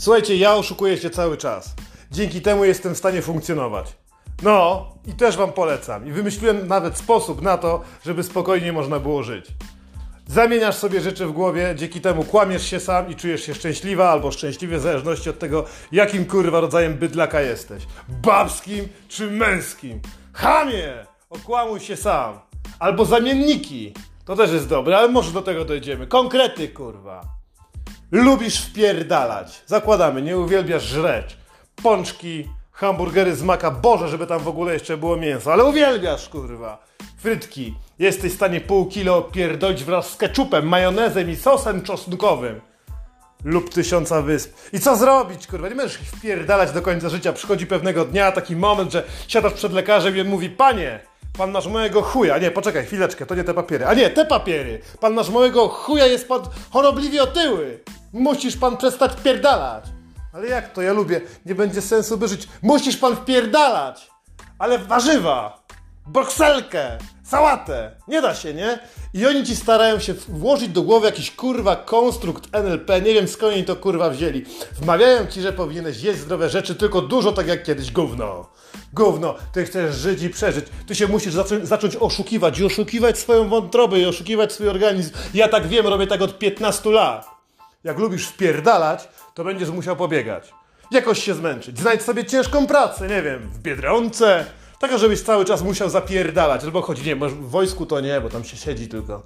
Słuchajcie, ja oszukuję się cały czas. Dzięki temu jestem w stanie funkcjonować. No, i też Wam polecam. I wymyśliłem nawet sposób na to, żeby spokojnie można było żyć. Zamieniasz sobie rzeczy w głowie, dzięki temu kłamiesz się sam i czujesz się szczęśliwa albo szczęśliwy w zależności od tego, jakim kurwa rodzajem bydlaka jesteś. Babskim czy męskim. Chamie! Okłamuj się sam. Albo zamienniki. To też jest dobre, ale może do tego dojdziemy. Konkrety, kurwa. Lubisz wpierdalać. Zakładamy, nie uwielbiasz żreć. Pączki, hamburgery z maka. Boże, żeby tam w ogóle jeszcze było mięso. Ale uwielbiasz, kurwa. Frytki. Jesteś w stanie pół kilo pierdolić wraz z keczupem, majonezem i sosem czosnkowym. Lub tysiąca wysp. I co zrobić, kurwa? Nie możesz ich wpierdalać do końca życia. Przychodzi pewnego dnia taki moment, że siadasz przed lekarzem i on mówi, panie, pan masz mojego chuja. Nie, poczekaj, chwileczkę, to nie te papiery. A nie, te papiery. Pan masz mojego chuja, jest pan chorobliwie otyły. Musisz pan przestać pierdalać. Ale jak to? Ja lubię. Nie będzie sensu by żyć. Musisz pan wpierdalać. Ale warzywa, brokselkę, sałatę. Nie da się, nie? I oni ci starają się włożyć do głowy jakiś kurwa konstrukt NLP. Nie wiem skąd oni to kurwa wzięli. Wmawiają ci, że powinieneś jeść zdrowe rzeczy, tylko dużo tak jak kiedyś. Gówno. Gówno, ty chcesz żyć i przeżyć. Ty się musisz zacząć, zacząć oszukiwać i oszukiwać swoją wątrobę i oszukiwać swój organizm. Ja tak wiem, robię tak od 15 lat. Jak lubisz wpierdalać, to będziesz musiał pobiegać. Jakoś się zmęczyć. Znajdź sobie ciężką pracę, nie wiem, w Biedronce. Taka, żebyś cały czas musiał zapierdalać. Albo choć nie, w wojsku to nie, bo tam się siedzi tylko.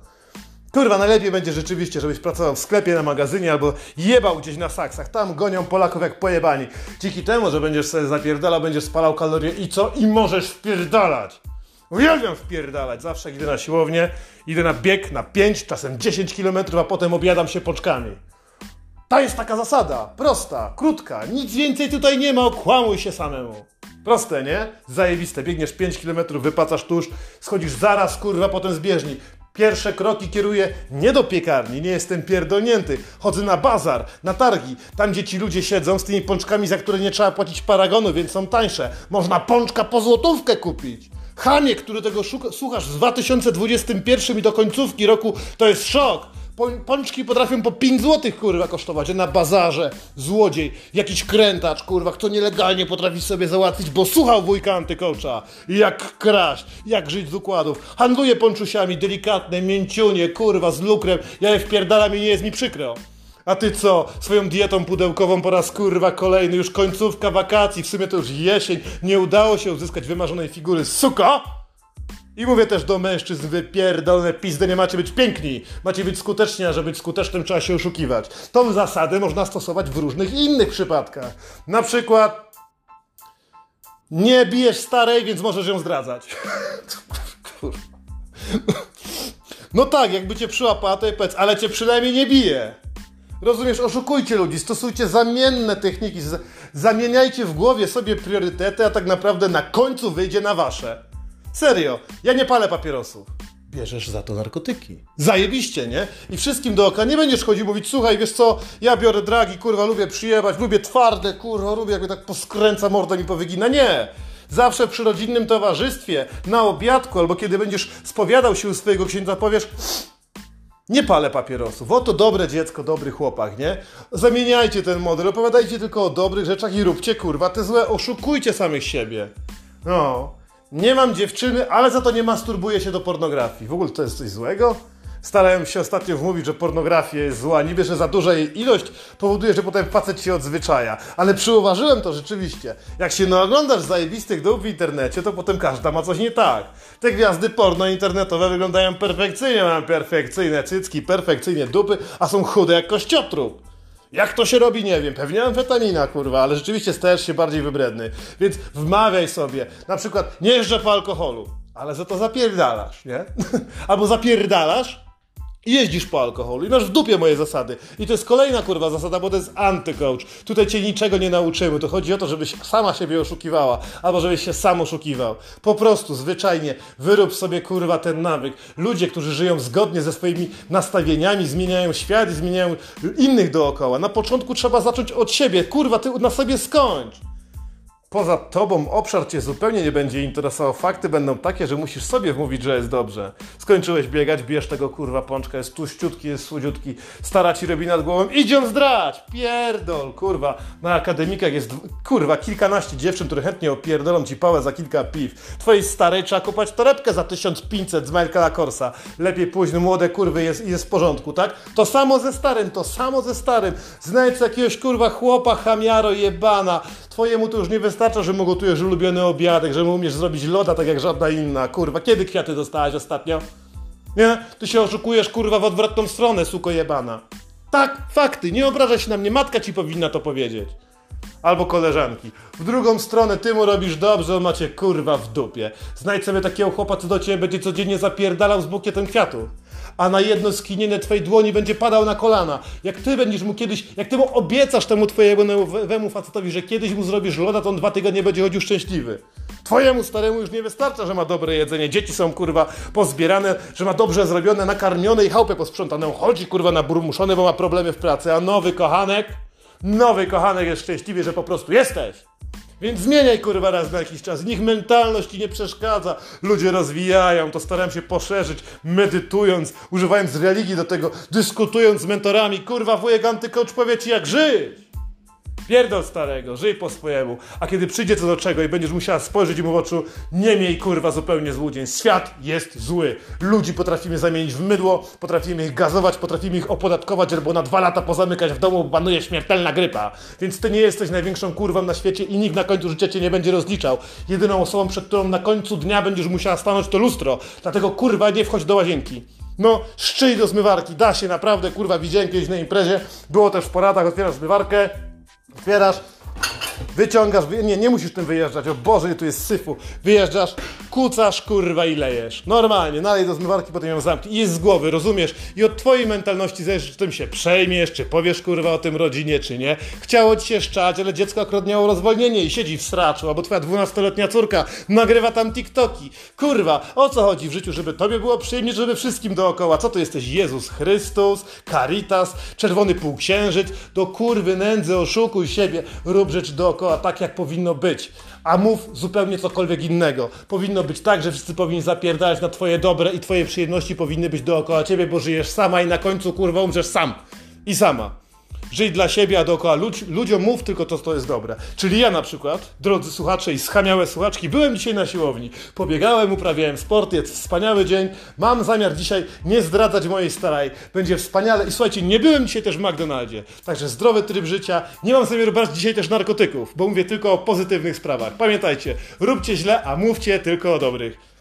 Kurwa, najlepiej będzie rzeczywiście, żebyś pracował w sklepie, na magazynie albo jebał gdzieś na saksach. Tam gonią Polaków jak pojebani. Dzięki temu, że będziesz sobie zapierdalał, będziesz spalał kalorie i co? I możesz wpierdalać. Uwielbiam wpierdalać. Zawsze idę na siłownię, idę na bieg na 5, czasem 10 km, a potem objadam się poczkami. To jest taka zasada. Prosta, krótka. Nic więcej tutaj nie ma. Okłamuj się samemu. Proste, nie? Zajebiste. Biegniesz 5 km, wypacasz tuż, schodzisz zaraz, kurwa, potem z bieżni. Pierwsze kroki kieruję nie do piekarni, nie jestem pierdolnięty. Chodzę na bazar, na targi, tam gdzie ci ludzie siedzą z tymi pączkami, za które nie trzeba płacić paragonu, więc są tańsze. Można pączka po złotówkę kupić. Chamie, który tego szuka, słuchasz w 2021 i do końcówki roku, to jest szok. Pączki potrafią po 5 zł, kurwa, kosztować, na bazarze złodziej, jakiś krętacz, kurwa, kto nielegalnie potrafi sobie załatwić, bo słuchał wujka antykołcza, jak kraść, jak żyć z układów. Handluje pączusiami, delikatne, mięciunie, kurwa, z lukrem, ja je wpierdalam i nie jest mi przykro. A ty co? Swoją dietą pudełkową po raz kurwa kolejny, już końcówka wakacji, w sumie to już jesień, nie udało się uzyskać wymarzonej figury, suka! I mówię też do mężczyzn, wy pierdolne pizdy, nie macie być piękni, macie być skuteczni, a żeby być skutecznym trzeba się oszukiwać. Tą zasadę można stosować w różnych innych przypadkach. Na przykład nie bijesz starej, więc możesz ją zdradzać. No tak, jakby cię przyłapała, to pec, ale cię przynajmniej nie bije. Rozumiesz, oszukujcie ludzi, stosujcie zamienne techniki, zamieniajcie w głowie sobie priorytety, a tak naprawdę na końcu wyjdzie na wasze. Serio, ja nie palę papierosów. Bierzesz za to narkotyki. Zajebiście, nie? I wszystkim dookoła nie będziesz chodził mówić, słuchaj, wiesz co, ja biorę dragi, kurwa, lubię przyjebać, lubię twarde, kurwa, lubię jakby tak poskręca mordę mi powygina. Nie! Zawsze przy rodzinnym towarzystwie, na obiadku, albo kiedy będziesz spowiadał się u swojego księdza, powiesz nie palę papierosów. Oto dobre dziecko, dobry chłopak, nie? Zamieniajcie ten model, opowiadajcie tylko o dobrych rzeczach i róbcie, kurwa, te złe, oszukujcie samych siebie. No. Nie mam dziewczyny, ale za to nie masturbuję się do pornografii. W ogóle to jest coś złego? Starałem się ostatnio wmówić, że pornografia jest zła. Niby, że za duża jej ilość powoduje, że potem facet się odzwyczaja. Ale przyuważyłem to rzeczywiście. Jak się naoglądasz zajebistych dół w internecie, to potem każda ma coś nie tak. Te gwiazdy porno internetowe wyglądają perfekcyjnie, mają perfekcyjne cycki, perfekcyjnie dupy, a są chude jak kościotrup. Jak to się robi, nie wiem. Pewnie amfetamina, kurwa, ale rzeczywiście stajesz się bardziej wybredny. Więc wmawiaj sobie, na przykład, nie jeżdżę po alkoholu, ale za to zapierdalasz, nie? Albo zapierdalasz, jeździsz po alkoholu i masz w dupie moje zasady. I to jest kolejna kurwa zasada, bo to jest antycoach. Tutaj cię niczego nie nauczymy. To chodzi o to, żebyś sama siebie oszukiwała, albo żebyś się sam oszukiwał. Po prostu, zwyczajnie, wyrób sobie kurwa ten nawyk. Ludzie, którzy żyją zgodnie ze swoimi nastawieniami, zmieniają świat i zmieniają innych dookoła. Na początku trzeba zacząć od siebie. Kurwa, ty na sobie skończ. Poza tobą obszar cię zupełnie nie będzie interesował. Fakty będą takie, że musisz sobie wmówić, że jest dobrze. Skończyłeś biegać, bierz tego kurwa pączka, jest tłuściutki, jest słodziutki, stara ci robi nad głową, idź ją zdrać! Pierdol, kurwa. Na akademikach jest, kurwa, kilkanaście dziewczyn, które chętnie opierdolą ci pałę za kilka piw. Twojej starej trzeba kupować torebkę za 1500 z Michaela Korsa. Lepiej późno, młode kurwy jest, jest w porządku, tak? To samo ze starym, to samo ze starym. Znajdź jakiegoś kurwa chłopa, chamiaro, jebana. Twojemu to już nie wystarcza, że mu gotujesz ulubiony obiadek, że mu umiesz zrobić loda tak jak żadna inna. Kurwa, kiedy kwiaty dostałaś ostatnio? Nie? Ty się oszukujesz, kurwa, w odwrotną stronę, suko jebana. Tak, fakty, nie obrażaj się na mnie, matka ci powinna to powiedzieć. Albo koleżanki. W drugą stronę ty mu robisz dobrze, on macie kurwa w dupie. Znajdź sobie takiego chłopa, co do ciebie będzie codziennie zapierdalał z bukietem kwiatów. A na jedno skinienie twojej dłoni będzie padał na kolana. Jak ty będziesz mu kiedyś, jak ty mu obiecasz temu twojemu facetowi, że kiedyś mu zrobisz loda, to on dwa tygodnie będzie chodził szczęśliwy. Twojemu staremu już nie wystarcza, że ma dobre jedzenie, dzieci są kurwa pozbierane, że ma dobrze zrobione, nakarmione i chałupę posprzątaną. Chodzi kurwa na burmuszony, bo ma problemy w pracy, a nowy kochanek, nowy kochanek jest szczęśliwy, że po prostu jesteś. Więc zmieniaj kurwa raz na jakiś czas. Niech mentalność ci nie przeszkadza. Ludzie rozwijają, to staram się poszerzyć, medytując, używając religii do tego, dyskutując z mentorami. Kurwa, wujek antycoach powie ci jak żyć. Pierdol starego, żyj po swojemu. A kiedy przyjdzie co do czego i będziesz musiała spojrzeć mu w oczu, nie miej kurwa zupełnie złudzeń. Świat jest zły. Ludzi potrafimy zamienić w mydło, potrafimy ich gazować, potrafimy ich opodatkować albo na dwa lata pozamykać w domu, banuje śmiertelna grypa. Więc ty nie jesteś największą kurwą na świecie i nikt na końcu życia cię nie będzie rozliczał. Jedyną osobą, przed którą na końcu dnia będziesz musiała stanąć to lustro. Dlatego kurwa nie wchodź do łazienki. No, szczyj do zmywarki, da się naprawdę, kurwa, widziałem kiedyś na imprezie, było też w poradach, otwierasz zmywarkę, Otwierasz, wyciągasz, wy... nie, nie musisz tym wyjeżdżać, o Boże, tu jest syfu. Wyjeżdżasz, kucasz, kurwa i lejesz. Normalnie, nalej do zmywarki, potem ją zamknij. I jest z głowy, rozumiesz? I od twojej mentalności zależy, czy tym się przejmiesz, czy powiesz, kurwa, o tym rodzinie, czy nie. Chciało ci się szczać, ale dziecko akurat miało rozwolnienie i siedzi w sraczu, albo twoja dwunastoletnia córka nagrywa tam TikToki. Kurwa, o co chodzi w życiu, żeby tobie było przyjemnie, żeby wszystkim dookoła. Co to jesteś? Jezus Chrystus, Caritas, czerwony półksiężyc, do kurwy nędzy oszukuj siebie, rób rzeczy dookoła tak, jak powinno być. A mów zupełnie cokolwiek innego. Powinno być tak, że wszyscy powinni zapierdalać na twoje dobre i twoje przyjemności powinny być dookoła ciebie, bo żyjesz sama i na końcu kurwa umrzesz sam. I sama. Żyj dla siebie, a dookoła ludziom mów tylko to, co jest dobre. Czyli ja na przykład, drodzy słuchacze i schamiałe słuchaczki, byłem dzisiaj na siłowni. Pobiegałem, uprawiałem sport, jest wspaniały dzień. Mam zamiar dzisiaj nie zdradzać mojej starej. Będzie wspaniale. I słuchajcie, nie byłem dzisiaj też w McDonaldzie. Także zdrowy tryb życia. Nie mam zamiaru brać dzisiaj też narkotyków, bo mówię tylko o pozytywnych sprawach. Pamiętajcie, róbcie źle, a mówcie tylko o dobrych.